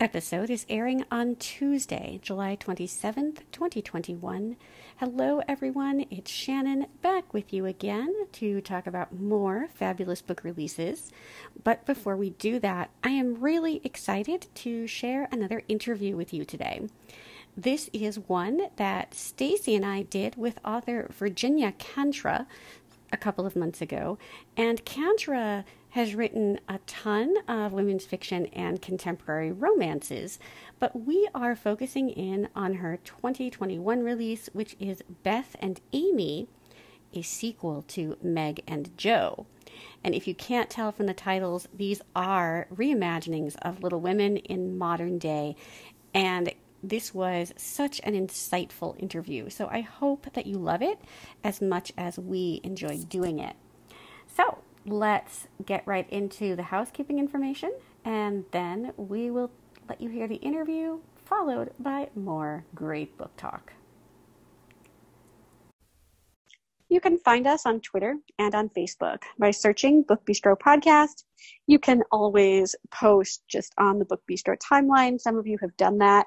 Episode is airing on Tuesday, July 27th, 2021. Hello, everyone. It's Shannon back with you again to talk about more fabulous book releases. But before we do that, I am really excited to share another interview with you today. This is one that Stacy and I did with author Virginia Kantra a couple of months ago. And Kantra has written a ton of women's fiction and contemporary romances, but we are focusing in on her 2021 release, which is Beth and Amy, a sequel to Meg and Jo. And if you can't tell from the titles, these are reimaginings of Little Women in modern day. And this was such an insightful interview. So I hope that you love it as much as we enjoyed doing it. So let's get right into the housekeeping information and then we will let you hear the interview followed by more great book talk. You can find us on Twitter and on Facebook by searching Book Bistro Podcast. You can always post just on the Book Bistro timeline. Some of you have done that.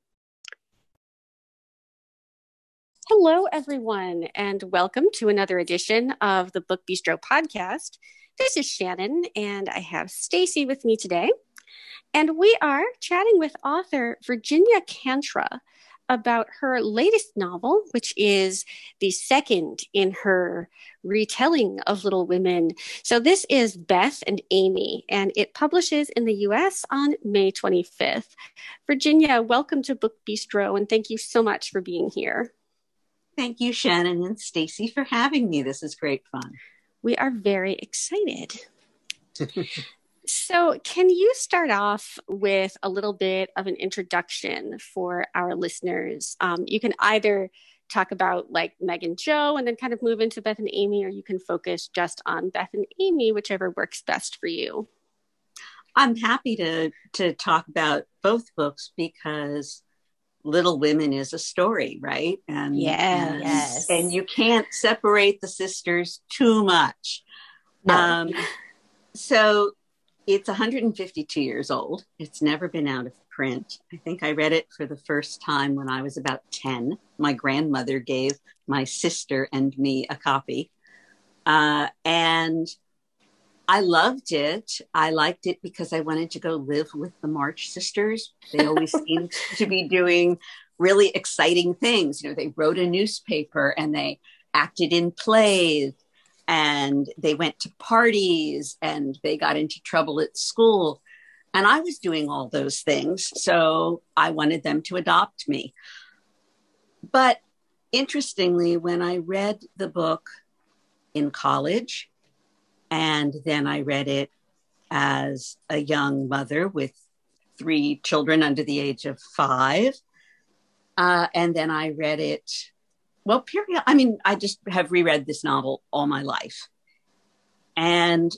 Hello, everyone, and welcome to another edition of the Book Bistro podcast. This is Shannon, and I have Stacy with me today. And we are chatting with author Virginia Kantra about her latest novel, which is the second in her retelling of Little Women. So, this is Beth and Amy, and it publishes in the US on May 25th. Virginia, welcome to Book Bistro, and thank you so much for being here. Thank you, Shannon and Stacy, for having me. This is great fun. We are very excited. so, can you start off with a little bit of an introduction for our listeners? Um, you can either talk about like Meg and Jo and then kind of move into Beth and Amy, or you can focus just on Beth and Amy, whichever works best for you. I'm happy to to talk about both books because Little Women is a story, right? And yeah, and, yes. And you can't separate the sisters too much. No. Um, so it's 152 years old. It's never been out of print. I think I read it for the first time when I was about 10. My grandmother gave my sister and me a copy. Uh, and I loved it. I liked it because I wanted to go live with the March sisters. They always seemed to be doing really exciting things. You know, they wrote a newspaper and they acted in plays and they went to parties and they got into trouble at school. And I was doing all those things. So I wanted them to adopt me. But interestingly, when I read the book in college, and then I read it as a young mother with three children under the age of five. Uh, and then I read it, well, period. I mean, I just have reread this novel all my life. And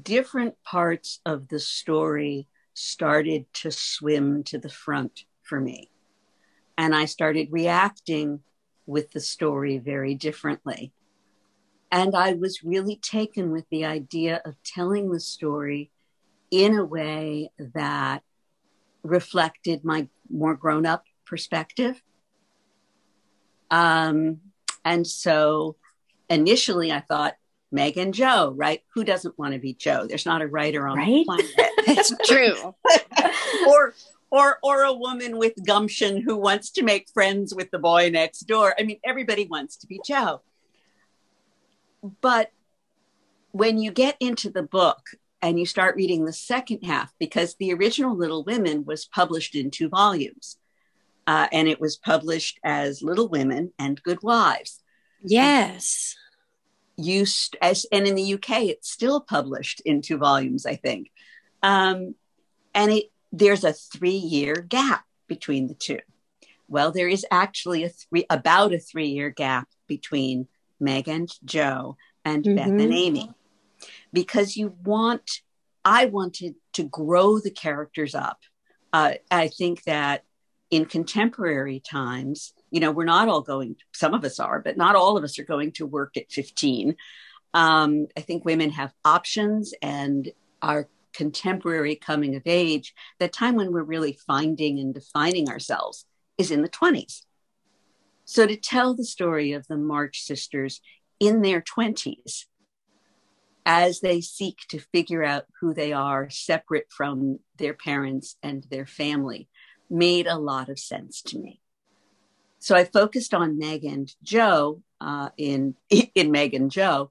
different parts of the story started to swim to the front for me. And I started reacting with the story very differently. And I was really taken with the idea of telling the story in a way that reflected my more grown up perspective. Um, and so initially I thought, Meg and Jo, right? Who doesn't want to be Jo? There's not a writer on right? the planet. It's true. or or or a woman with gumption who wants to make friends with the boy next door. I mean, everybody wants to be Jo. But when you get into the book and you start reading the second half, because the original Little Women was published in two volumes, uh, and it was published as Little Women and Good Wives. Yes. You st- as and in the UK, it's still published in two volumes, I think. Um, and it there's a three year gap between the two. Well, there is actually a three about a three year gap between Meg and Jo and mm-hmm. Beth and Amy because you want I wanted to grow the characters up. Uh, I think that in contemporary times, you know, we're not all going, some of us are, but not all of us are going to work at 15. Um, I think women have options and our contemporary coming of age, the time when we're really finding and defining ourselves is in the 20s. So to tell the story of the March sisters in their 20s as they seek to figure out who they are separate from their parents and their family made a lot of sense to me. So I focused on Meg and Jo uh, in in Meg and Jo,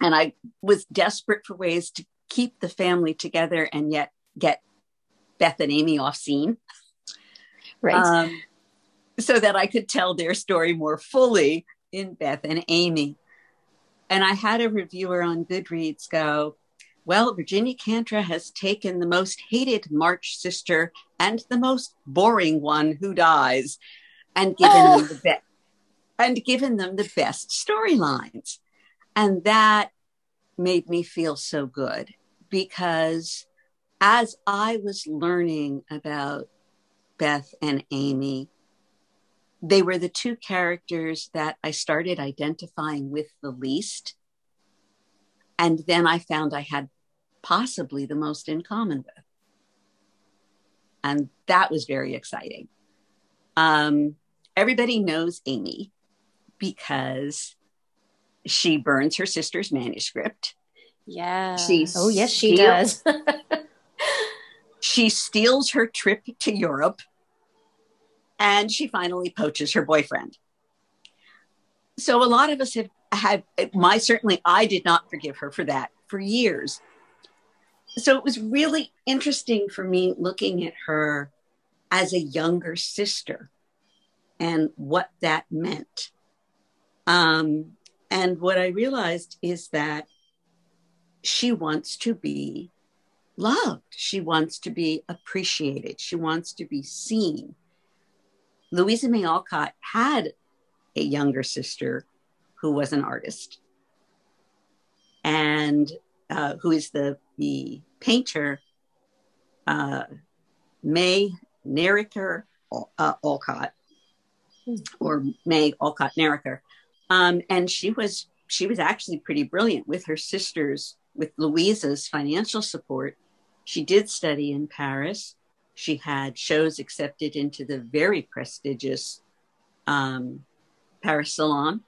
and I was desperate for ways to keep the family together and yet get Beth and Amy off scene. Right. Um, so that I could tell their story more fully in Beth and Amy. And I had a reviewer on Goodreads go, well, Virginia Kantra has taken the most hated March sister and the most boring one who dies and given oh. them the oh. best and given them the best storylines. And that made me feel so good because as I was learning about Beth and Amy, they were the two characters that I started identifying with the least. And then I found I had possibly the most in common with. And that was very exciting. Um, everybody knows Amy because she burns her sister's manuscript yeah. She oh, yes, she steals, does. she steals her trip to Europe and she finally poaches her boyfriend. So a lot of us have had my certainly I did not forgive her for that for years. So it was really interesting for me looking at her as a younger sister and what that meant. Um, and what I realized is that she wants to be loved. She wants to be appreciated. She wants to be seen. Louisa May Alcott had a younger sister who was an artist and uh, who is the, the painter uh, May Nieriker uh, Alcott or May Alcott Nieriker. Um, and she was she was actually pretty brilliant with her sisters with Louisa's financial support, she did study in Paris. She had shows accepted into the very prestigious um, Paris Salon.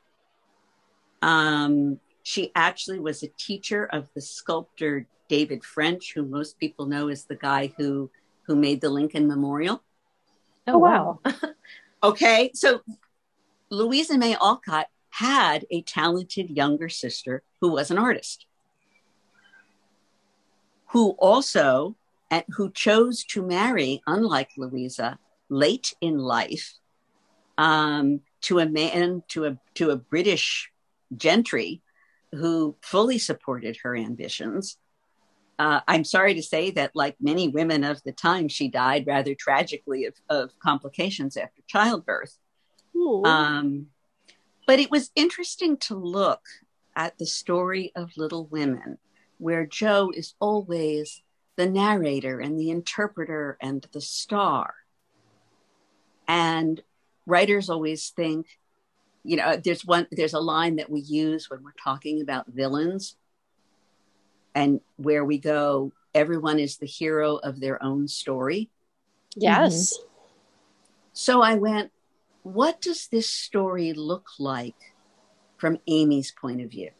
Um, she actually was a teacher of the sculptor David French, who most people know as the guy who who made the Lincoln Memorial. Oh wow! okay, so Louisa May Alcott had a talented younger sister who was an artist who also and who chose to marry, unlike Louisa, late in life, um, to a man to a to a British gentry who fully supported her ambitions. Uh, I'm sorry to say that, like many women of the time, she died rather tragically of, of complications after childbirth. Um, but it was interesting to look at the story of Little Women where Jo is always the narrator and the interpreter and the star. And writers always think, you know, there's one, there's a line that we use when we're talking about villains and where we go, everyone is the hero of their own story. Yes. Mm-hmm. So I went, what does this story look like from Amy's point of view?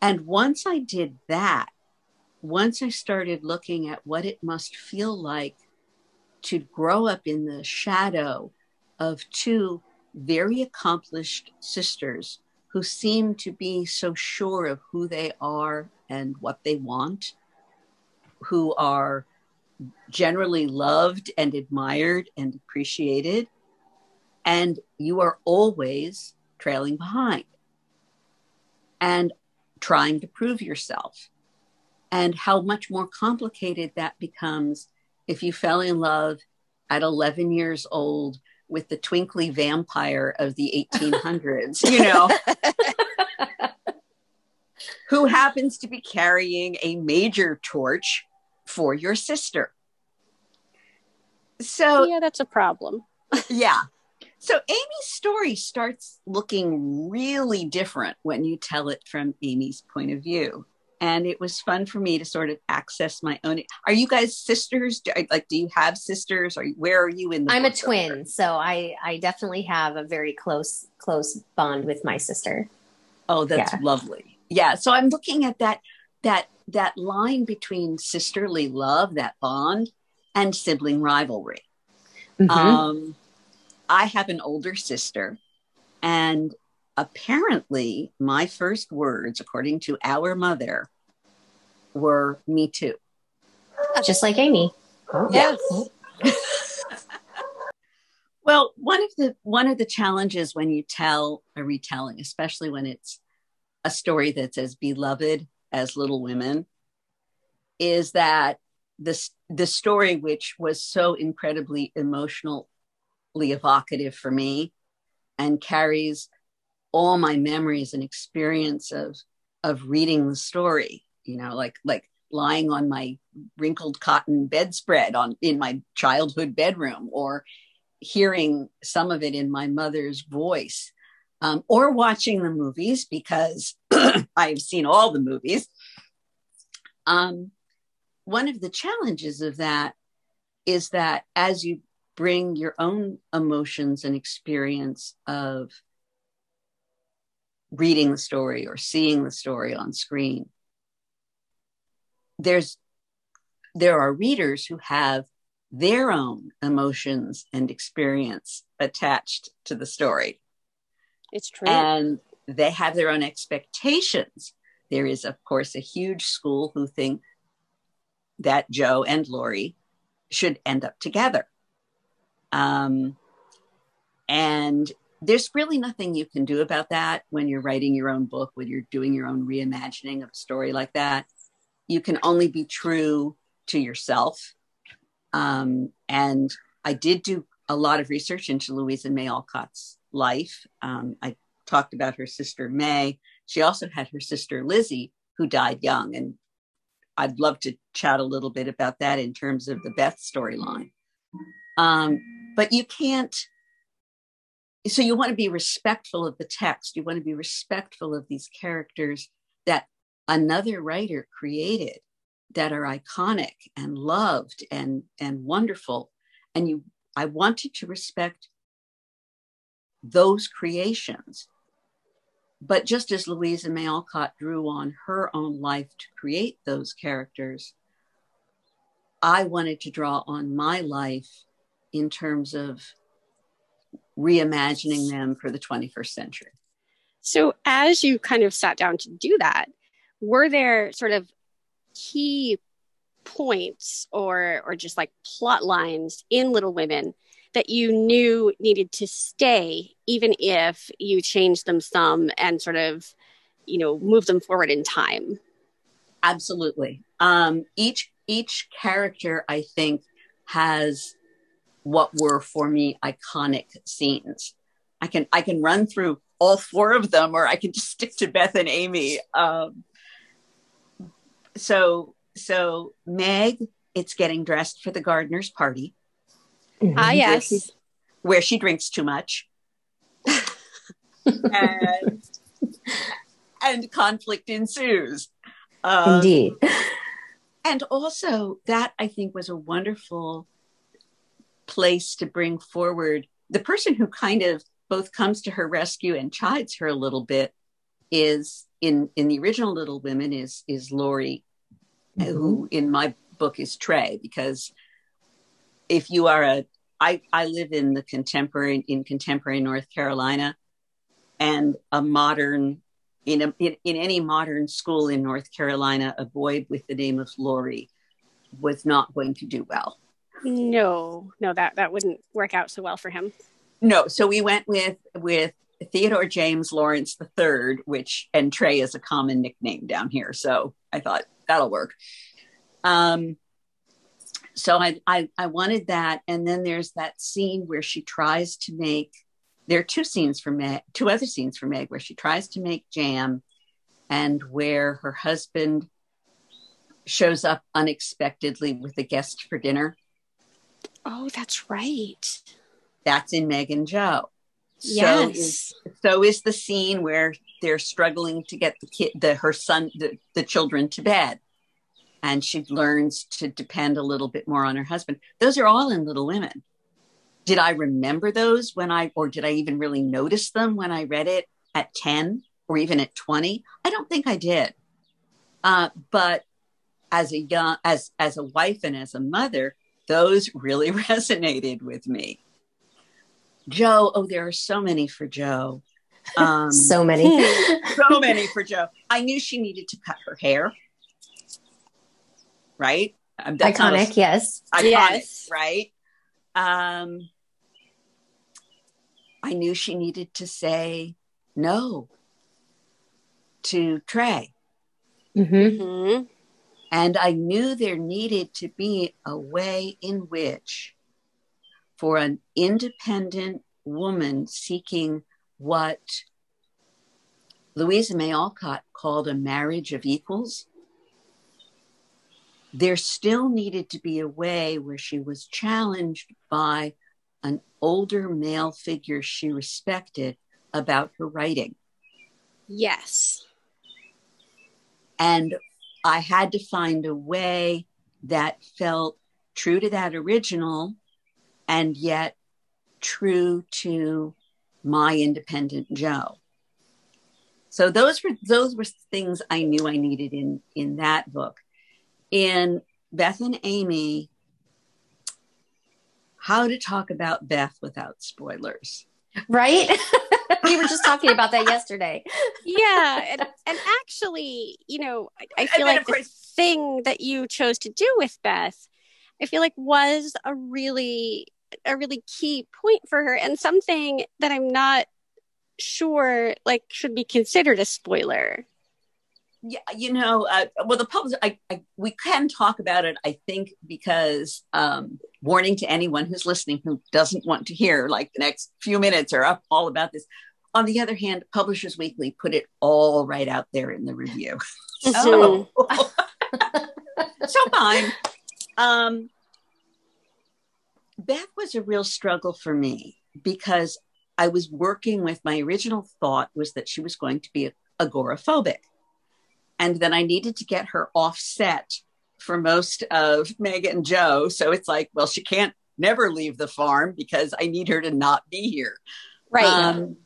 And once I did that, once I started looking at what it must feel like to grow up in the shadow of two very accomplished sisters who seem to be so sure of who they are and what they want, who are generally loved and admired and appreciated, and you are always trailing behind and trying to prove yourself. And how much more complicated that becomes if you fell in love at 11 years old with the twinkly vampire of the 1800s, you know, who happens to be carrying a major torch for your sister. So, yeah, that's a problem. yeah. So, Amy's story starts looking really different when you tell it from Amy's point of view and it was fun for me to sort of access my own are you guys sisters? Do, like do you have sisters? Or where are you in the i'm a twin so i i definitely have a very close close bond with my sister. Oh that's yeah. lovely. Yeah so i'm looking at that that that line between sisterly love that bond and sibling rivalry. Mm-hmm. um i have an older sister and apparently my first words according to our mother were me too. Oh, just like amy. Oh. yes. Oh. Well one of the one of the challenges when you tell a retelling especially when it's a story that's as beloved as little women is that this the story which was so incredibly emotionally evocative for me and carries all my memories and experience of of reading the story you know like like lying on my wrinkled cotton bedspread on in my childhood bedroom or hearing some of it in my mother's voice um, or watching the movies because i've seen all the movies. Um, one of the challenges of that is that as you bring your own emotions and experience of reading the story or seeing the story on screen. There's there are readers who have their own emotions and experience attached to the story. It's true. And they have their own expectations. There is of course a huge school who think that jo and laurie should end up together. Um, and there's really nothing you can do about that when you're writing your own book, when you're doing your own reimagining of a story like that. You can only be true to yourself. Um, and I did do a lot of research into Louisa May Alcott's life. Um, I talked about her sister May. She also had her sister Lizzie, who died young. And I'd love to chat a little bit about that in terms of the Beth storyline. Um, but you can't so you want to be respectful of the text. You want to be respectful of these characters that another writer created that are iconic and loved and and wonderful. And you i wanted to respect those creations. But just as louisa may alcott drew on her own life to create those characters i wanted to draw on my life in terms of reimagining them for the 21st century. So, as you kind of sat down to do that, were there sort of key points or or just like plot lines in Little Women that you knew needed to stay, even if you changed them some and sort of, you know, move them forward in time? Absolutely. Um, each each character, I think, has what were for me iconic scenes. I can I can run through all four of them, or I can just stick to Beth and Amy. Um, so so Meg, it's getting dressed for the gardener's party. Mm-hmm. Ah, yes, where she, where she drinks too much, and and conflict ensues. Um, Indeed, and also that I think was a wonderful place to bring forward the person who kind of both comes to her rescue and chides her a little bit is in in the original Little Women is is Laurie mm-hmm. who in my book is Trey, because if you are a I, I live in the contemporary in contemporary North Carolina, and a modern in, a, in, in any modern school in North Carolina, a boy with the name of Laurie was not going to do well. No, no, that that wouldn't work out so well for him. No, so we went with with Theodore James Lawrence III, which and Trey is a common nickname down here. So I thought that'll work. Um, so I, I I wanted that, and then there's that scene where she tries to make there are two scenes for Meg, two other scenes for Meg where she tries to make jam and where her husband shows up unexpectedly with a guest for dinner. Oh, that's right. That's in Meg and Jo. Yes. So is, so is the scene where they're struggling to get the kid, the her son, the, the children to bed, and she learns to depend a little bit more on her husband. Those are all in Little Women did I remember those when I, or did I even really notice them when I read it at 10 or even at 20? I don't think I did. Uh, but as a young, as, as a wife and as a mother, those really resonated with me. Jo, oh, there are so many for Jo. Um, so many. so many for Jo. I knew she needed to cut her hair. Right? iconic, a, yes. Iconic, yes. right? Um, I knew she needed to say no to Trey. Mm-hmm. Mm-hmm. And I knew there needed to be a way in which, for an independent woman seeking what Louisa May Alcott called a marriage of equals, there still needed to be a way where she was challenged by an older male figure she respected about her writing. Yes. And I had to find a way that felt true to that original and yet true to my independent Jo. So those were those were things I knew I needed in in that book. In Beth and Amy, how to talk about Beth without spoilers. Right? we were just talking about that yesterday. Yeah. And, and actually, you know, I, I feel like the course- thing that you chose to do with Beth, I feel like was a really a really key point for her and something that I'm not sure like should be considered a spoiler yeah, you know, uh, well, the public, I, I, we can talk about it, I think, because um, warning to anyone who's listening who doesn't want to hear like the next few minutes are up all about this. On the other hand, Publishers Weekly put it all right out there in the review. so, so fine. Um, Beth was a real struggle for me because I was working with my original thought was that she was going to be agoraphobic and then I needed to get her offset for most of Megan and Jo. So it's like, well, she can't never leave the farm because I need her to not be here. Right. Um,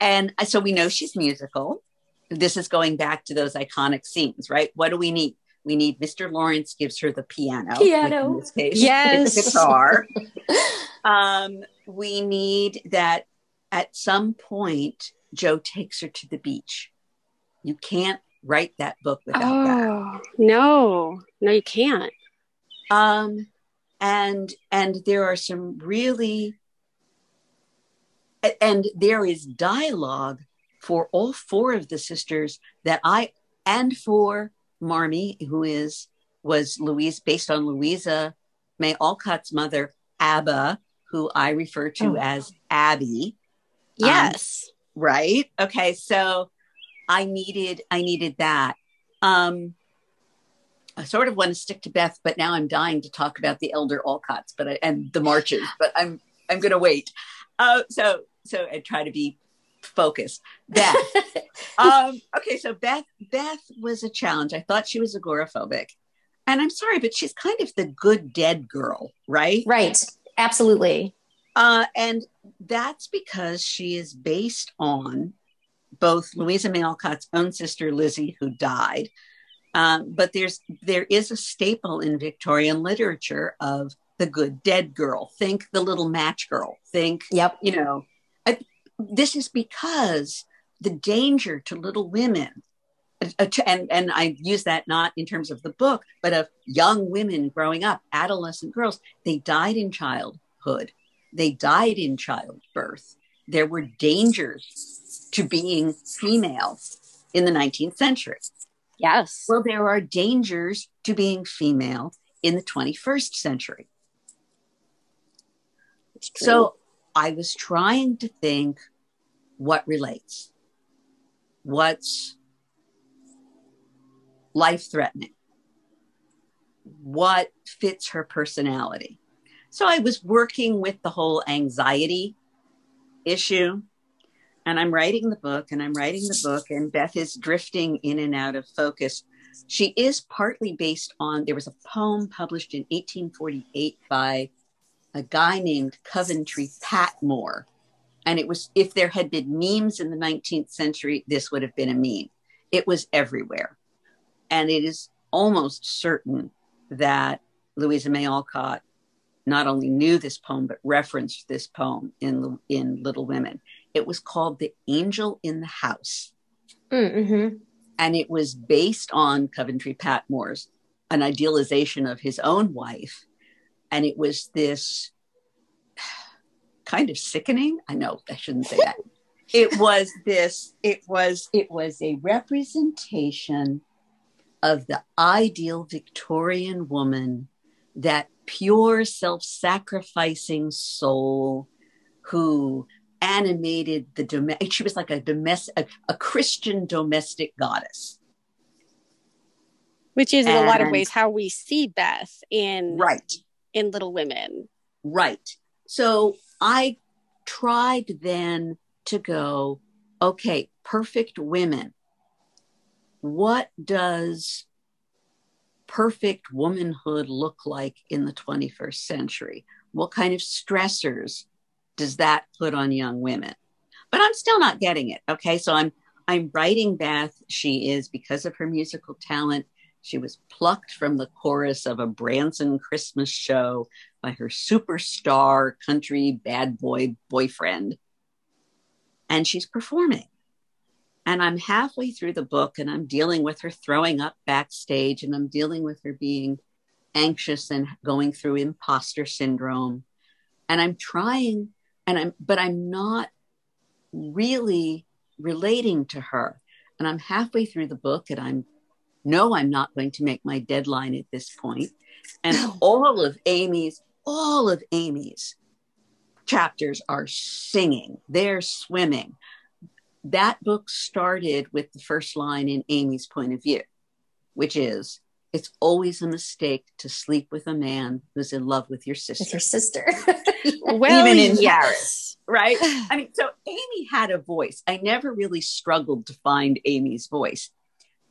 and so we know she's musical. This is going back to those iconic scenes, right? What do we need? We need Mr. Lawrence gives her the piano. Piano. In this case, yes. guitar. um, we need that at some point, Jo takes her to the beach. You can't write that book without oh, that. No, no, you can't. Um, and and there are some really and there is dialogue for all four of the sisters that I and for Marmee, who is was Louise based on Louisa May Alcott's mother, Abba, who I refer to oh. as Abby. Yes. Um, right. Okay. So I needed I needed that. Um, I sort of want to stick to Beth, but now I'm dying to talk about the elder Alcotts, but I, and the marches, but I'm I'm going to wait. Uh, so so I try to be focused. Beth. um, okay, so Beth Beth was a challenge. I thought she was agoraphobic, and I'm sorry, but she's kind of the good dead girl, right? Right. Absolutely. Uh, and that's because she is based on both Louisa May Alcott's own sister, Lizzie, who died, Um, but there's there is a staple in Victorian literature of the good dead girl. Think the little match girl. Think, yep. you know, I, this is because the danger to little women, uh, and and I use that not in terms of the book, but of young women growing up, adolescent girls. They died in childhood. They died in childbirth. There were dangers to being female in the 19th century. Yes. Well, there are dangers to being female in the 21st century. So I was trying to think what relates, what's life threatening, what fits her personality. So I was working with the whole anxiety issue and I'm writing the book and I'm writing the book, and Beth is drifting in and out of focus. She is partly based on, there was a poem published in 1848 by a guy named Coventry Patmore. And it was, if there had been memes in the 19th century, this would have been a meme. It was everywhere. And it is almost certain that Louisa May Alcott not only knew this poem, but referenced this poem in, in Little Women. It was called The Angel in the House. Mm-hmm. And it was based on Coventry Patmore's, an idealization of his own wife. And it was this kind of sickening. I know I shouldn't say that. it was this, it was, it was a representation of the ideal Victorian woman, that pure self sacrificing soul who animated the domestic she was like a domestic a, a, christian domestic goddess. Which is in a lot of ways how we see beth in right. in little women. Right. So i tried then to go okay perfect women. What does perfect womanhood look like in the 21st century what kind of stressors does that put on young women? But I'm still not getting it. Okay. So I'm I'm writing Beth. She is because of her musical talent. She was plucked from the chorus of a Branson Christmas show by her superstar country bad boy boyfriend. And she's performing. And I'm halfway through the book and I'm dealing with her throwing up backstage and I'm dealing with her being anxious and going through imposter syndrome. And I'm trying and i'm but i'm not really relating to her and i'm halfway through the book and i'm no i'm not going to make my deadline at this point. and all of amy's all of amy's chapters are singing they're swimming that book started with the first line in amy's point of view which is it's always a mistake to sleep with a man who's in love with your sister. With your sister. well, Even in yes. right? I mean, so Amy had a voice. I never really struggled to find Amy's voice.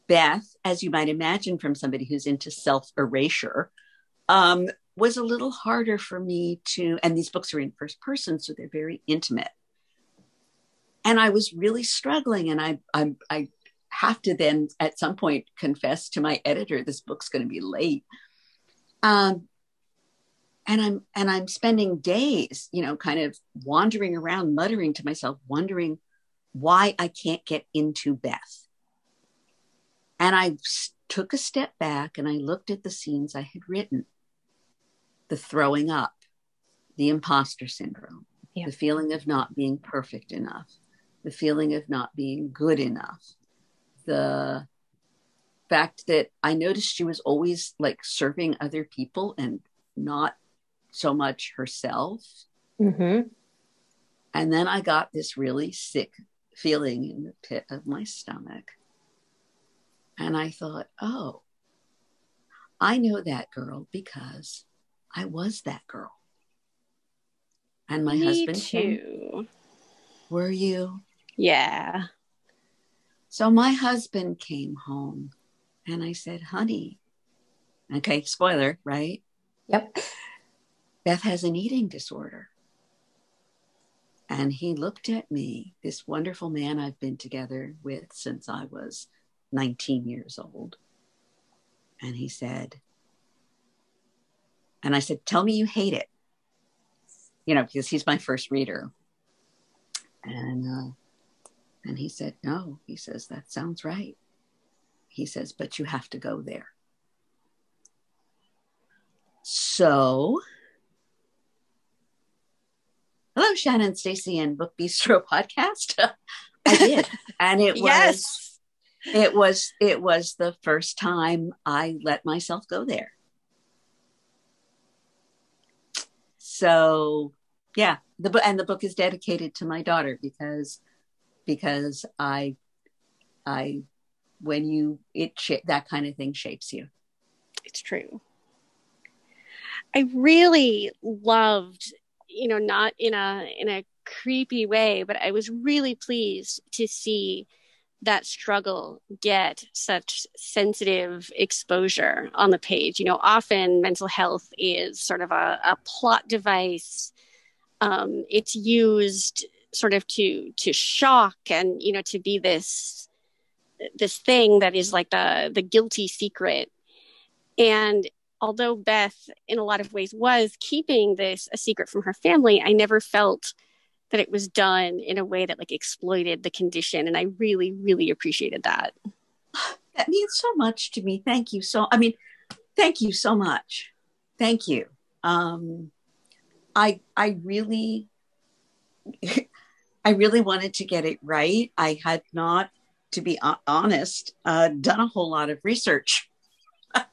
Beth, as you might imagine from somebody who's into self erasure, um, was a little harder for me to, and these books are in first person, so they're very intimate. And I was really struggling, and I, I, I have to then at some point confess to my editor this book's going to be late. Um, and i'm and i'm spending days you know kind of wandering around muttering to myself wondering why i can't get into beth. And i took a step back and i looked at the scenes i had written. The throwing up the imposter syndrome yeah. the feeling of not being perfect enough the feeling of not being good enough the fact that I noticed she was always like serving other people and not so much herself. Mm-hmm. And then I got this really sick feeling in the pit of my stomach. And I thought, oh, I know that girl because I was that girl. And my Me husband too. Came, Were you? Yeah. So my husband came home and I said, honey, okay, spoiler, right? Yep. Beth has an eating disorder. And he looked at me, this wonderful man I've been together with since I was 19 years old. And he said, and I said, Tell me you hate it. You know, because he's my first reader. And uh, and he said, No. He says, That sounds right. He says, But you have to go there. So hello, Shannon Stacy and Book Bistro podcast. I did. And it was yes. it was it was the first time I let myself go there. So yeah, the book and the book is dedicated to my daughter because because I I when you it that kind of thing shapes you. It's true. I really loved you know, not in a in a creepy way, but I was really pleased to see that struggle get such sensitive exposure on the page. You know, often mental health is sort of a, a plot device. Um, it's used sort of to to shock and you know to be this this thing that is like the the guilty secret and although Beth, in a lot of ways, was keeping this a secret from her family, I never felt that it was done in a way that like exploited the condition. And I really, really appreciated that. That means so much to me. Thank you so I mean, thank you so much. Thank you. Um I I really I really wanted to get it right. I had not, to be honest, uh, done a whole lot of research.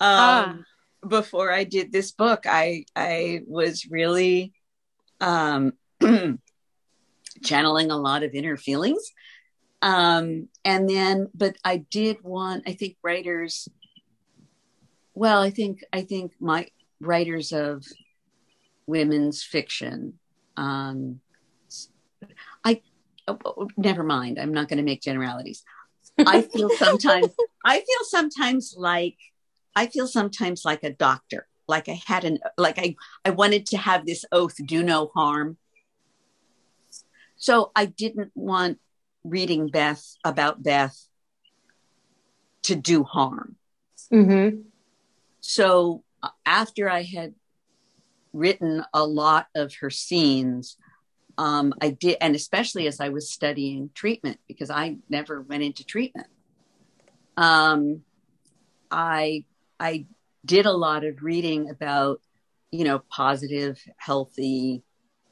Um, ah. before I did this book, I I was really um, channeling a lot of inner feelings. Um, and then, but I did want, I think writers, well, I think, I think my writers of women's fiction, um, oh, never mind. I'm not going to make generalities. I feel sometimes, I feel sometimes like I feel sometimes like a doctor, like I had an, like I, I wanted to have this oath, do no harm. So I didn't want reading Beth about Beth to do harm. Mm-hmm. So uh, after I had written a lot of her scenes, um, I did, and especially as I was studying treatment, because I never went into treatment. Um, I I did a lot of reading about, you know, positive, healthy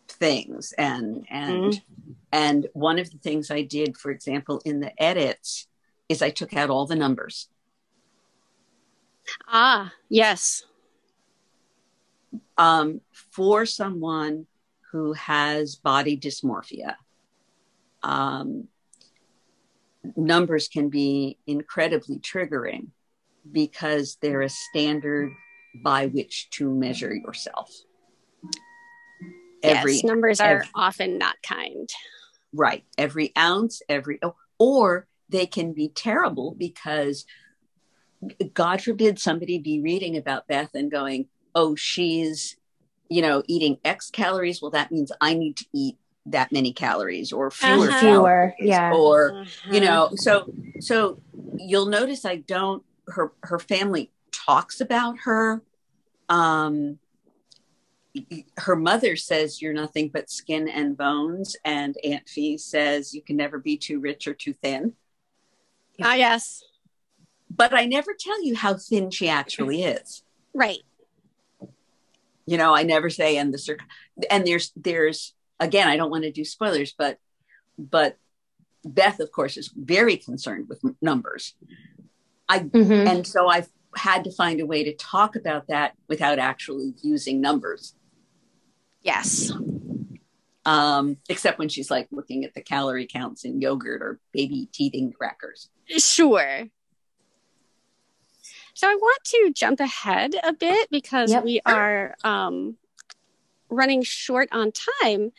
things and and mm-hmm. and one of the things I did, for example, in the edits, is I took out all the numbers. Ah, yes. Um, for someone who has body dysmorphia, um, numbers can be incredibly triggering because they're a standard by which to measure yourself. Every, yes, numbers are every, often not kind. Right. Every ounce, every, oh, or they can be terrible because God forbid somebody be reading about Beth and going, oh, she's, you know, eating X calories. Well, that means I need to eat that many calories or fewer, uh-huh. fewer, yeah. Or, uh-huh. you know, so, so you'll notice I don't her her family talks about her. Um, her mother says you're nothing but skin and bones, and Aunt Fee says you can never be too rich or too thin. Ah, yes. But I never tell you how thin she actually is. Right. You know, I never say, and the circ- and there's there's again, I don't want to do spoilers, but but Beth, of course, is very concerned with numbers. I mm-hmm. and so I've had to find a way to talk about that without actually using numbers. Yes. Um, except when she's like looking at the calorie counts in yogurt or baby teething crackers. Sure. So I want to jump ahead a bit because yep. we are um, running short on time.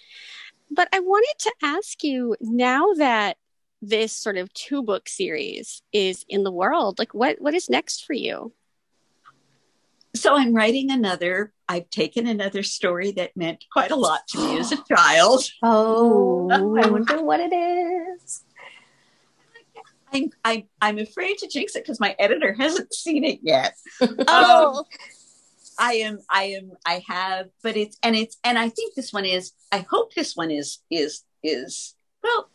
But I wanted to ask you now that this sort of two book series is in the world like what what is next for you so i'm writing another i've taken another story that meant quite a lot to me as a child oh i wonder what it is I'm I'm I'm afraid to jinx it because my editor hasn't seen it yet. Oh, Um, I am I am I have, but it's and it's and I think this one is. I hope this one is is is well.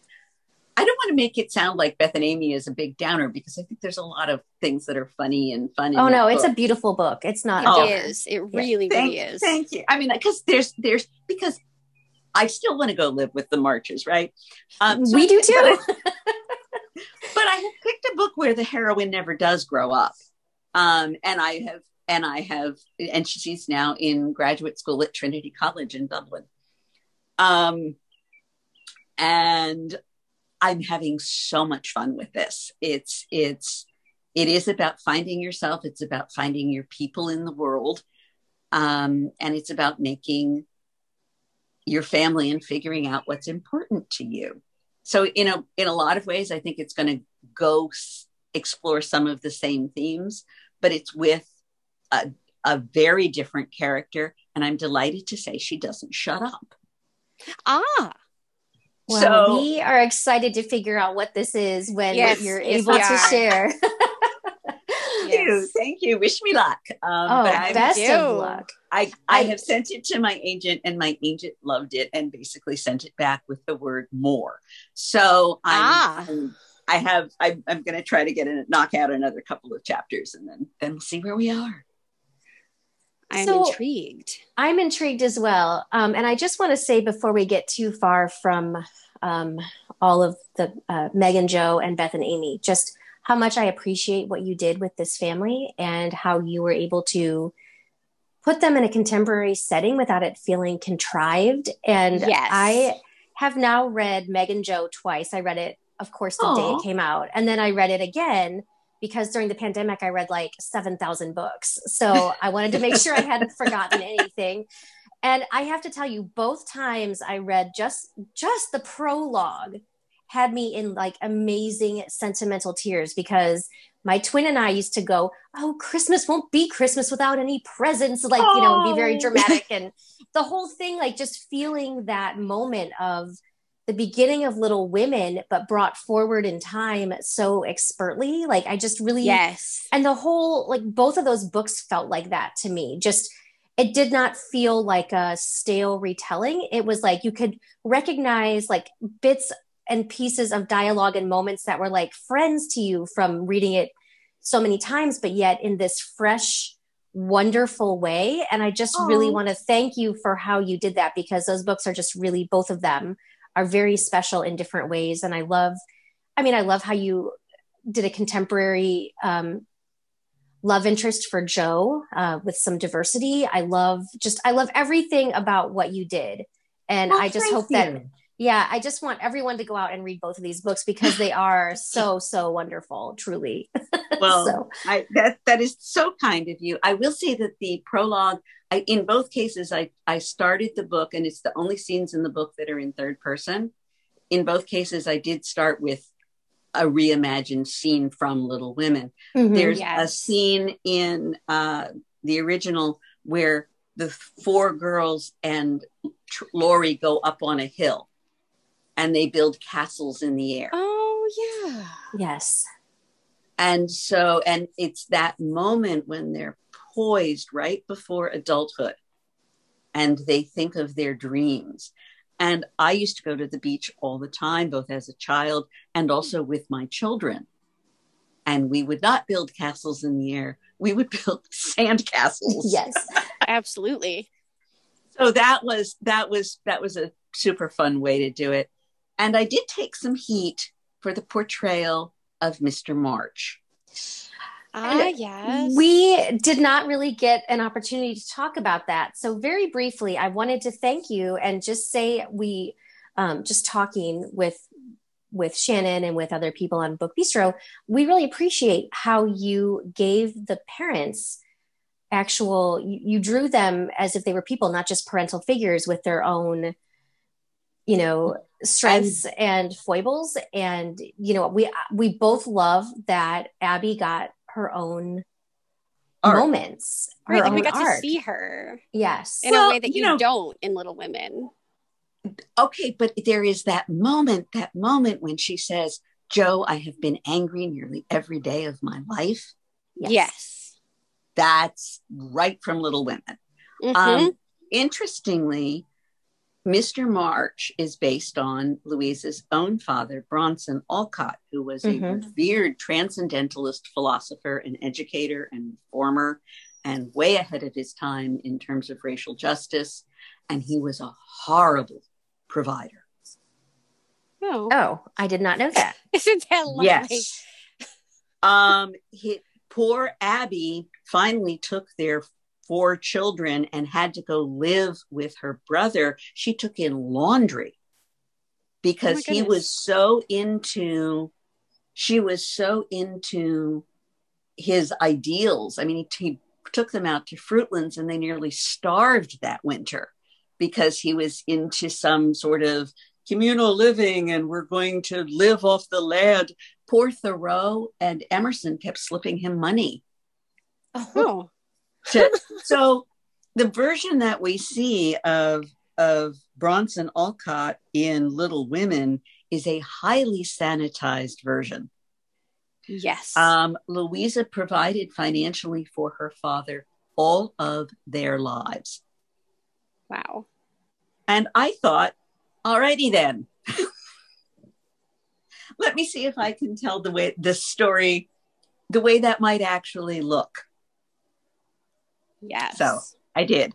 I don't want to make it sound like Beth and Amy is a big downer because I think there's a lot of things that are funny and fun. in Oh no, that it's a beautiful book. It's not. it Oh. is. It really, thank, really is. Thank you. I mean, because there's there's because I still want to go live with the Marches, right? Um, so- we do but I- too. but I have picked a book where the heroine never does grow up. Um, and I have, and I have, and she's now in graduate school at Trinity College in Dublin. Um, and I'm having so much fun with this. It's, it's, it is about finding yourself. It's about finding your people in the world. Um, and it's about making your family and figuring out what's important to you so in a in a lot of ways i think it's going to go s- explore some of the same themes but it's with a, a very different character and i'm delighted to say she doesn't shut up Ah, Well, so we are excited to figure out what this is when Yes, you're able we to are. share. thank you thank you wish me luck um, oh, best you. of luck. I, I I- have sent it to my agent and my agent loved it and basically sent it back with the word more so i'm, Ah. I'm- I have I, i'm going to try to get a knock out another couple of chapters and then then we'll see where we are I'm So- intrigued. I'm intrigued as well. Um, and I just want to say before we get too far from um, all of the uh, Meg and Jo, and Beth and Amy, just how much I appreciate what you did with this family and how you were able to put them in a contemporary setting without it feeling contrived. And Yes. I have now read Meg and Jo twice. I read it, of course, the day it came out. And then I read it again because during the pandemic, I read like 7,000 books. So I wanted to make sure I hadn't forgotten anything. And I have to tell you, both times I read just just the prologue had me in like amazing sentimental tears because my twin and I used to go, Oh, Christmas won't be Christmas without any presents, like, you know, be very Oh. dramatic. And the whole thing, like just feeling that moment of the beginning of Little Women, but brought forward in time so expertly. Like, I just really, Yes. and the whole, like, both of those books felt like that to me. Just, it did not feel like a stale retelling. It was like you could recognize like bits and pieces of dialogue and moments that were like friends to you from reading it so many times, but yet in this fresh, wonderful way. And I just really want to thank you for how you did that because those books are just really, both of them are very special in different ways. And I love, I mean, I love how you did a contemporary um, love interest for Jo uh, with some diversity. I love just, I love everything about what you did. And Well, I just hope that you. Yeah, I just want everyone to go out and read both of these books because they are so so wonderful, truly. well so I, that that is so kind of you. I will say that the prologue, I, in both cases, I I started the book, and it's the only scenes in the book that are in third person. In both cases, I did start with a reimagined scene from Little Women. mhm. There's a scene in uh, the original where the four girls and Tr- Laurie go up on a hill, and they build castles in the air. Oh yeah. yes, And so, and it's that moment when they're poised right before adulthood and they think of their dreams. And I used to go to the beach all the time, both as a child and also with my children. And we would not build castles in the air, we would build sand castles. yes, Absolutely. So that was, that was, that was a super fun way to do it. And I did take some heat for the portrayal of Mr. March. Ah yes. we did not really get an opportunity to talk about that. So very briefly, I wanted to thank you and just say we um, just talking with with Shannon and with other people on Book Bistro, we really appreciate how you gave the parents actual you, you drew them as if they were people not just parental figures with their own you know strengths and foibles and you know we we both love that abby got her own Art. moments her right, like own we got art to see her yes in Well, a way that you you, know- don't in Little Women. okay, but there is that moment, that moment when she says, jo I have been angry nearly every day of my life. Yes. yes. That's right from Little Women. Mm-hmm. Um, interestingly, Mr. March is based on Louisa's own father, Bronson Alcott, who was mm-hmm. a revered transcendentalist philosopher and educator and reformer and way ahead of his time in terms of racial justice. And he was a horrible provider. Oh, oh I did not know that. Isn't that lovely? Yes. um, he, poor Abby finally took their four children and had to go live with her brother. She took in laundry oh because oh he was so into, she was so into his ideals. I mean, he, he took them out to Fruitlands and they nearly starved that winter because he was into some sort of communal living and we're going to live off the land. Poor Thoreau and Emerson kept slipping him money. Oh. To, so the version that we see of of Bronson Alcott in Little Women is a highly sanitized version. Yes. Um, Louisa provided financially for her father all of their lives. Wow. And I thought, alrighty then. Let me see if I can tell the way the story the way that might actually look. Yes. So I did.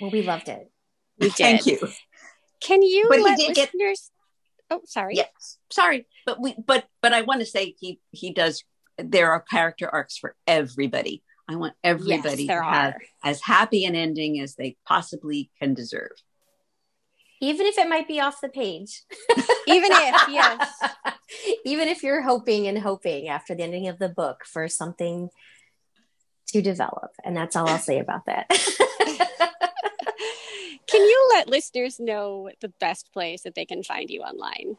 Well, we loved it. We did. Thank you. Can you but let listeners? Get... Oh, sorry. Yes, sorry, but we, but, but I want to say he he does. There are character arcs for everybody. I want everybody yes, to have are. as happy an ending as they possibly can deserve. Even if it might be off the page. Even if, yes. Even if you're hoping and hoping after the ending of the book for something to develop. And that's all I'll say about that. can you let listeners know the best place that they can find you online?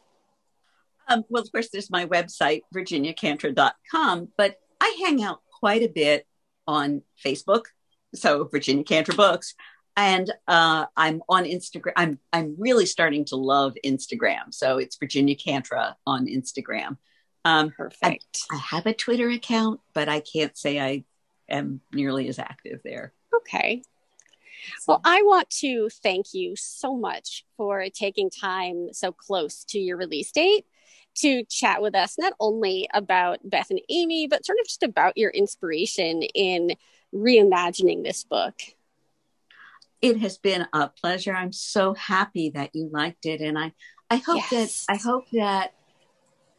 Um, well, of course, there's my website, virginiakantra.com, but I hang out quite a bit on Facebook. So, Virginia Kantra Books. And uh, I'm on Instagram. I'm I'm really starting to love Instagram. So it's Virginia Kantra on Instagram. Um, Perfect. I, I have a Twitter account, but I can't say I am nearly as active there. Okay. Well, I want to thank you so much for taking time so close to your release date to chat with us, not only about Beth and Amy, but sort of just about your inspiration in reimagining this book. It has been a pleasure. I'm so happy that you liked it. And I, I hope yes. that I hope that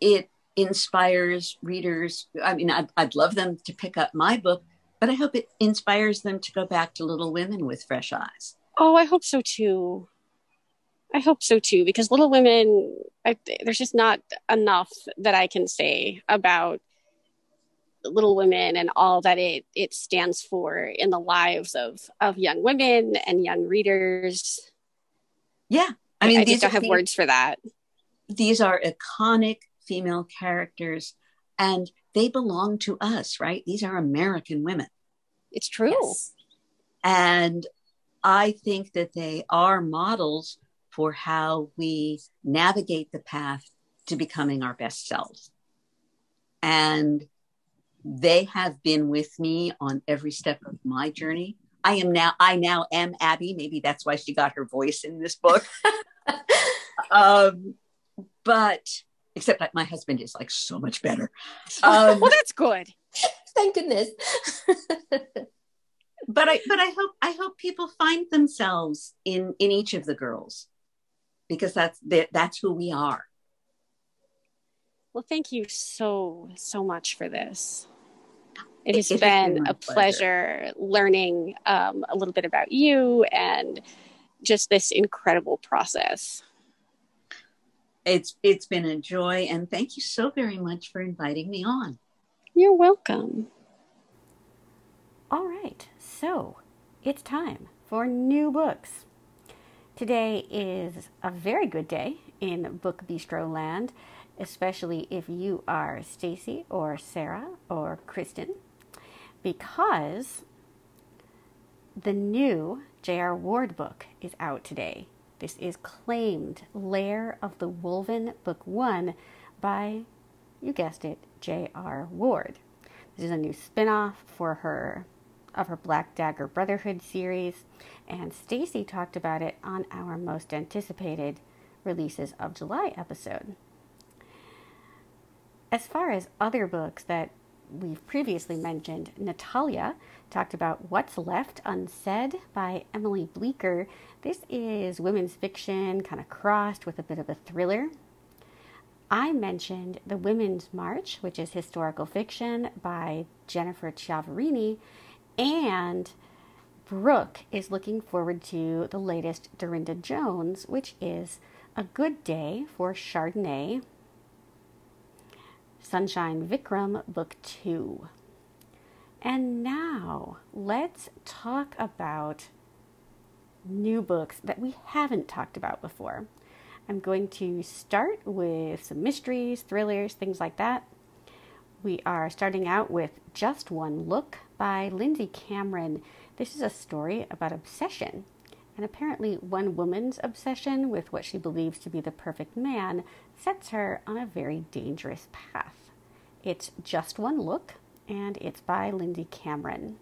it inspires readers. I mean, I'd, I'd love them to pick up my book, but I hope it inspires them to go back to Little Women with fresh eyes. Oh, I hope so too. I hope so too, because Little Women, I, there's just not enough that I can say about Little Women and all that it it stands for in the lives of of young women and young readers. Yeah, I mean, I, I just don't have things, words for that. These are iconic female characters, and they belong to us, right? These are American women. It's true. Yes. And I think that they are models for how we navigate the path to becoming our best selves. And they have been with me on every step of my journey. I am now, I now am Abby. Maybe that's why she got her voice in this book. um, but except that my husband is like so much better. Um, well, that's good. Thank goodness. but I, but I hope, I hope people find themselves in in each of the girls, because that's that's who we are. Well, thank you so so much for this. It has it been a pleasure, pleasure learning um, a little bit about you and just this incredible process it's it's been a joy and thank you so very much for inviting me on. You're welcome. All right so it's time for new books. Today is a very good day in book bistro land especially if you are stacy or sarah or kristen because the new j.r ward book is out today this is Claimed Lair of the Wolven, Book 1 by, you guessed it, J.R. Ward. This is a new spin-off for her of her Black Dagger Brotherhood series, and Stacy talked about it on our most anticipated releases of July episode. As far as other books that we've previously mentioned, Natalia talked about What's Left Unsaid by Emily Bleeker. This is women's fiction, kind of crossed with a bit of a thriller. I mentioned The Women's March, which is historical fiction by Jennifer Chiaverini, and Brooke is looking forward to the latest Darynda Jones, which is A Good Day for Chardonnay Sunshine Vicram, Book 2. And now let's talk about new books that we haven't talked about before. I'm going to start with some mysteries, thrillers, things like that. We are starting out with Just One Look by Lindsay Cameron. This is a story about obsession. And apparently, one woman's obsession with what she believes to be the perfect man sets her on a very dangerous path. It's Just One Look, and it's by Lindsay Cameron.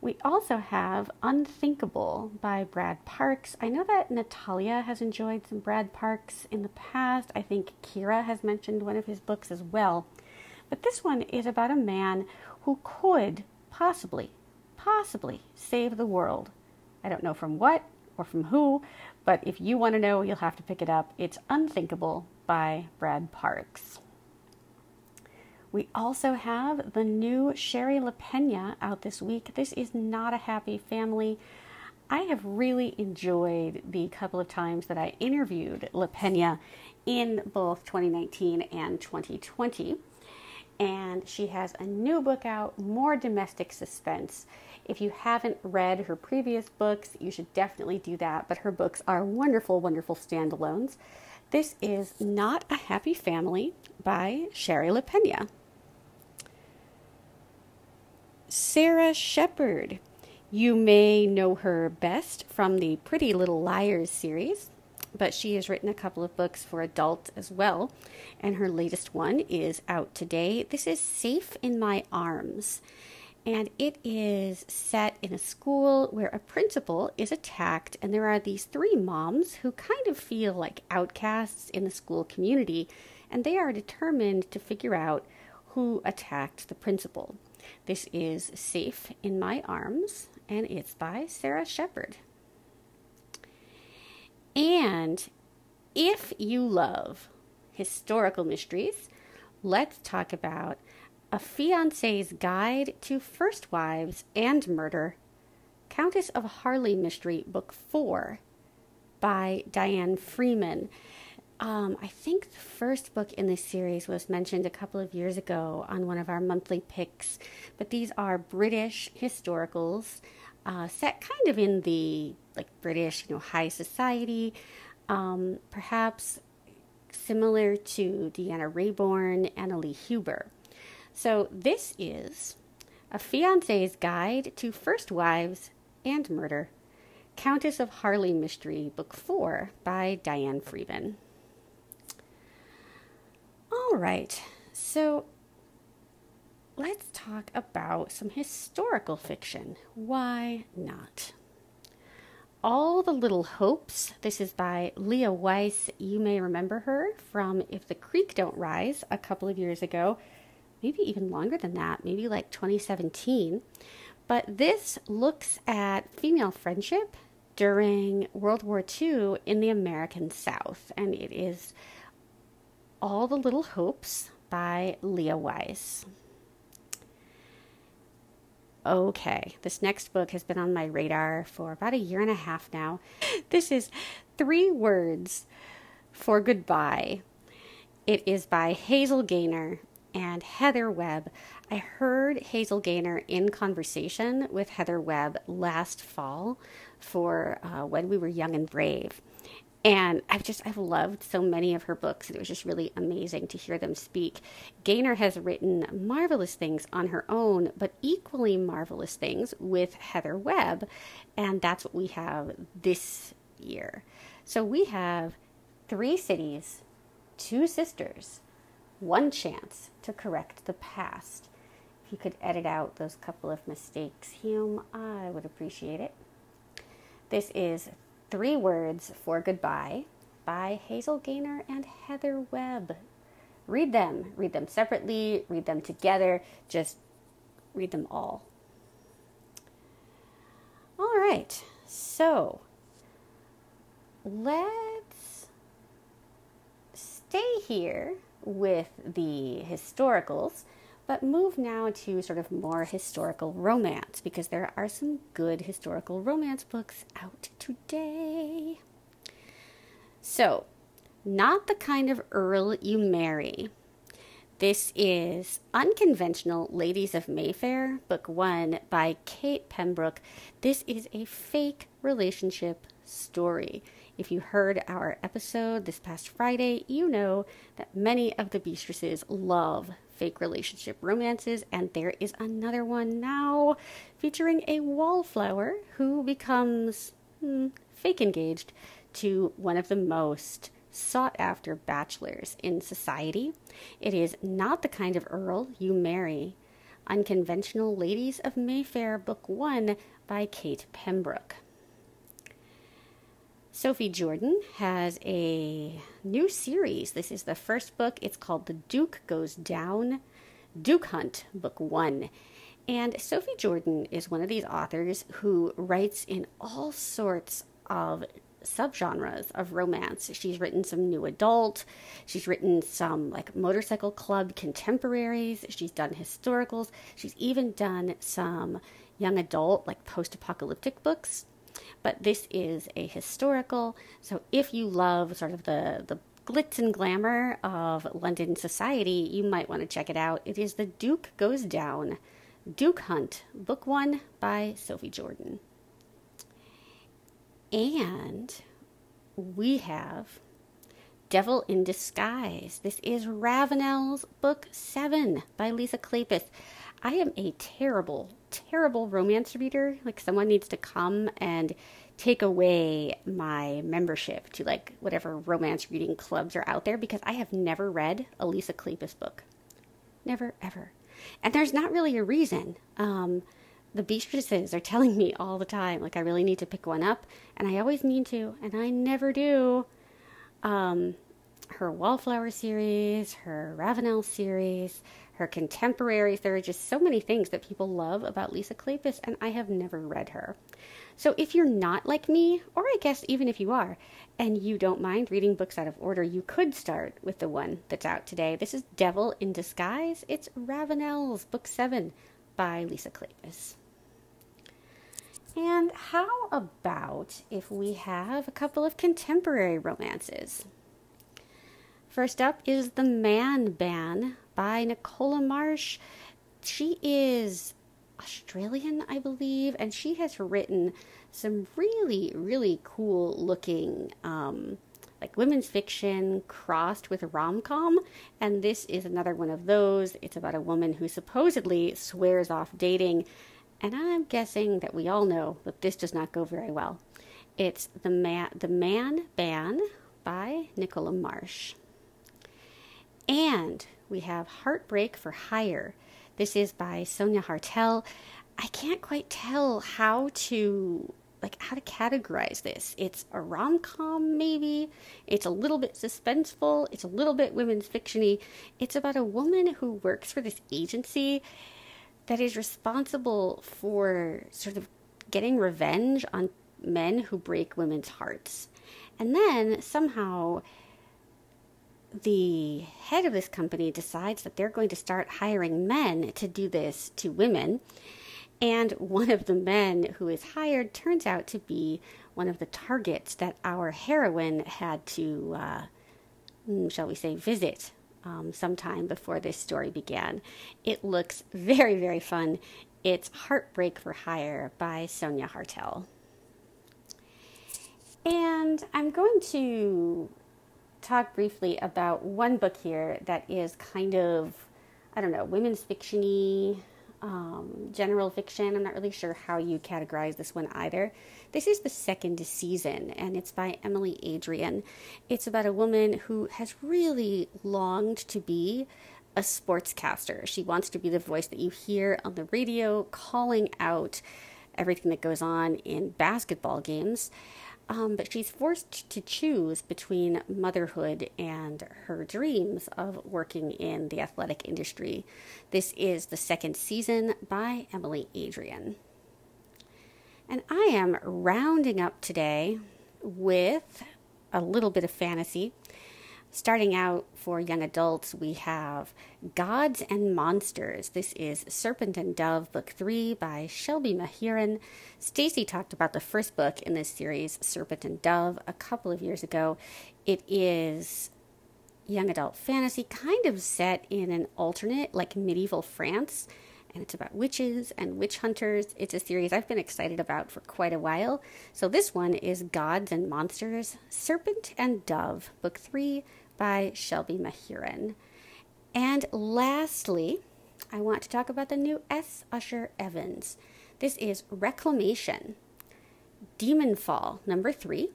We also have Unthinkable by Brad Parks. I know that Natalia has enjoyed some Brad Parks in the past. I think Kira has mentioned one of his books as well. But this one is about a man who could possibly, possibly save the world. I don't know from what or from who, but if you want to know, you'll have to pick it up. It's Unthinkable by Brad Parks. We also have the new Shari Lapena out this week. This is not a happy family. I have really enjoyed the couple of times that I interviewed Lapena in both 2019 and 2020. And she has a new book out, more domestic suspense. If you haven't read her previous books, you should definitely do that. But her books are wonderful, wonderful standalones. This is Not a Happy Family by Shari Lapena. Sara Shepard. You may know her best from the Pretty Little Liars series, but she has written a couple of books for adults as well, and her latest one is out today. This is Safe in My Arms, and it is set in a school where a principal is attacked, and there are these three moms who kind of feel like outcasts in the school community, and they are determined to figure out who attacked the principal. This is Safe in My Arms, and it's by Sara Shepard. And if you love historical mysteries, let's talk about A Fiance's Guide to First Wives and Murder, Countess of Harleigh Mystery, Book 4 by Dianne Freeman. Um, I think the first book in this series was mentioned a couple of years ago on one of our monthly picks, but these are British historicals uh, set kind of in the like British, you know, high society, um, perhaps similar to Deanna Raybourn and Anna Lee Huber. So this is a fiance's guide to first wives and murder. Countess of Harleigh Mystery, Book 4 by Dianne Freeman. All right, so let's talk about some historical fiction. Why not? All the Little Hopes. This is by Leah Weiss. You may remember her from If the Creek Don't Rise a couple of years ago, maybe even longer than that, maybe like 2017. But this looks at female friendship during World War II in the American South, and it is all the Little Hopes by Leah Weiss. Okay, this next book has been on my radar for about a year and a half now. This is Three Words for Goodbye. It is by Hazel Gaynor and Heather Webb. I heard Hazel Gaynor in conversation with Heather Webb last fall for uh, When We Were Young and Brave. And I've just, I've loved so many of her books. and It was just really amazing to hear them speak. Gaynor has written marvelous things on her own, but equally marvelous things with Heather Webb. And that's what we have this year. So we have three cities two sisters, one chance to correct the past. If you could edit out those couple of mistakes, Hume, I would appreciate it. This is Three Words for Goodbye by Hazel Gaynor and Heather Webb. Read them. Read them separately, read them together. Just read them all. All right, so let's stay here with the historicals, but move now to sort of more historical romance because there are some good historical romance books out today. So, not the kind of Earl you marry. This is Unconventional Ladies of Mayfair, Book One by Kate Pembrooke. This is a fake relationship story. If you heard our episode this past Friday, you know that many of the Beastresses love fake relationship romances, and there is another one now featuring a wallflower who becomes hmm, fake engaged to one of the most sought after bachelors in society. It is not the kind of Earl you marry. Unconventional Ladies of Mayfair, Book One by Kate Pembrooke. Sophie Jordan has a new series. This is the first book. It's called The Duke Goes Down Duke Hunt, Book One. And Sophie Jordan is one of these authors who writes in all sorts of subgenres of romance. She's written some new adult, she's written some like motorcycle club contemporaries, she's done historicals, she's even done some young adult, like post apocalyptic books but this is a historical. So if you love sort of the, the glitz and glamour of London society, you might want to check it out. It is The Duke Goes Down Duke Hunt, Book One by Sophie Jordan. And we have Devil in Disguise. This is Ravenel's Book Seven by Lisa Kleypas. I am a terrible, terrible romance reader. Like, someone needs to come and take away my membership to like whatever romance reading clubs are out there because I have never read a Lisa Kleypas book. Never, ever. And there's not really a reason. Um, the Beastresses are telling me all the time, like, I really need to pick one up, and I always mean to, and I never do. Um, her Wallflower series, her Ravenel series, her contemporaries. There are just so many things that people love about Lisa Kleypas, and I have never read her. So if you're not like me, or I guess even if you are, and you don't mind reading books out of order, you could start with the one that's out today. This is Devil in Disguise. It's Ravenel's Book 7 by Lisa Kleypas. And how about if we have a couple of contemporary romances? First up is The Man Ban by Nicola Marsh. She is Australian, I believe, and she has written some really, really cool looking um, like women's fiction crossed with rom com. And this is another one of those. It's about a woman who supposedly swears off dating. And I'm guessing that we all know that this does not go very well. It's The Man, the Man Ban by Nicola Marsh. And we have Heartbreak for Hire. This is by Sonia Hartl. I can't quite tell how to like how to categorize this. It's a rom-com maybe. It's a little bit suspenseful. It's a little bit women's fictiony. It's about a woman who works for this agency that is responsible for sort of getting revenge on men who break women's hearts. And then somehow the head of this company decides that they're going to start hiring men to do this to women. And one of the men who is hired turns out to be one of the targets that our heroine had to, uh, mm, shall we say, visit um, sometime before this story began. It looks very, very fun. It's Heartbreak for Hire by Sonia Hartl. And I'm going to talk briefly about one book here that is kind of, I don't know, women's fictiony, um, general fiction. I'm not really sure how you categorize this one either. This is the second season, and it's by Emily Adrian. It's about a woman who has really longed to be a sportscaster. She wants to be the voice that you hear on the radio calling out everything that goes on in basketball games. Um, but she's forced to choose between motherhood and her dreams of working in the athletic industry. This is the second season by Emily Adrian. And I am rounding up today with a little bit of fantasy. Starting out for young adults, we have Gods and Monsters. This is Serpent and Dove, Book 3 by Shelby Mahurin. Stacy talked about the first book in this series, Serpent and Dove, a couple of years ago. It is young adult fantasy, kind of set in an alternate, like medieval France and it's about witches and witch hunters. It's a series I've been excited about for quite a while. So this one is Gods and Monsters Serpent and Dove, Book 3 by Shelby Mahurin. And lastly, I want to talk about the new S. Usher Evans. This is Reclamation, Demon Fall, number 3.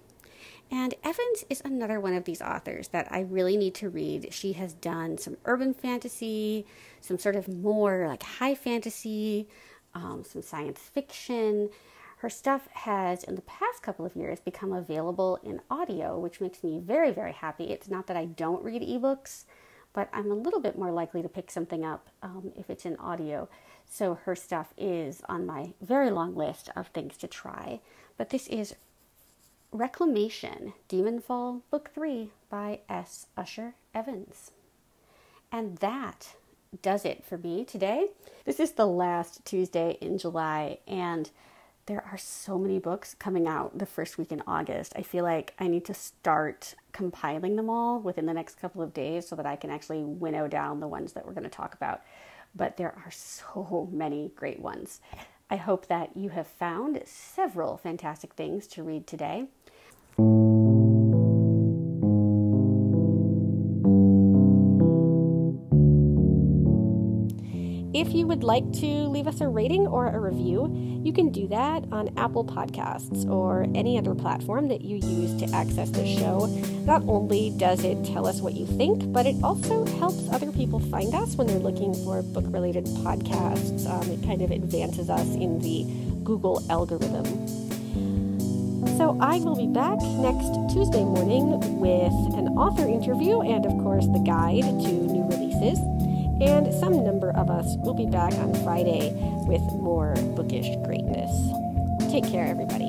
And Evans is another one of these authors that I really need to read. She has done some urban fantasy, some sort of more like high fantasy, um, some science fiction. Her stuff has, in the past couple of years, become available in audio, which makes me very, very happy. It's not that I don't read ebooks, but I'm a little bit more likely to pick something up um, if it's in audio. So her stuff is on my very long list of things to try. But this is Reclamation Demonfall Book 3 by S. Usher Evans. And that does it for me today. This is the last Tuesday in July, and there are so many books coming out the first week in August. I feel like I need to start compiling them all within the next couple of days so that I can actually winnow down the ones that we're going to talk about. But there are so many great ones. I hope that you have found several fantastic things to read today. If you would like to leave us a rating or a review, you can do that on Apple Podcasts or any other platform that you use to access the show. Not only does it tell us what you think, but it also helps other people find us when they're looking for book related podcasts. Um, it kind of advances us in the Google algorithm. So I will be back next Tuesday morning with an author interview and, of course, the guide to new releases and some number of us will be back on Friday with more bookish greatness. Take care, everybody.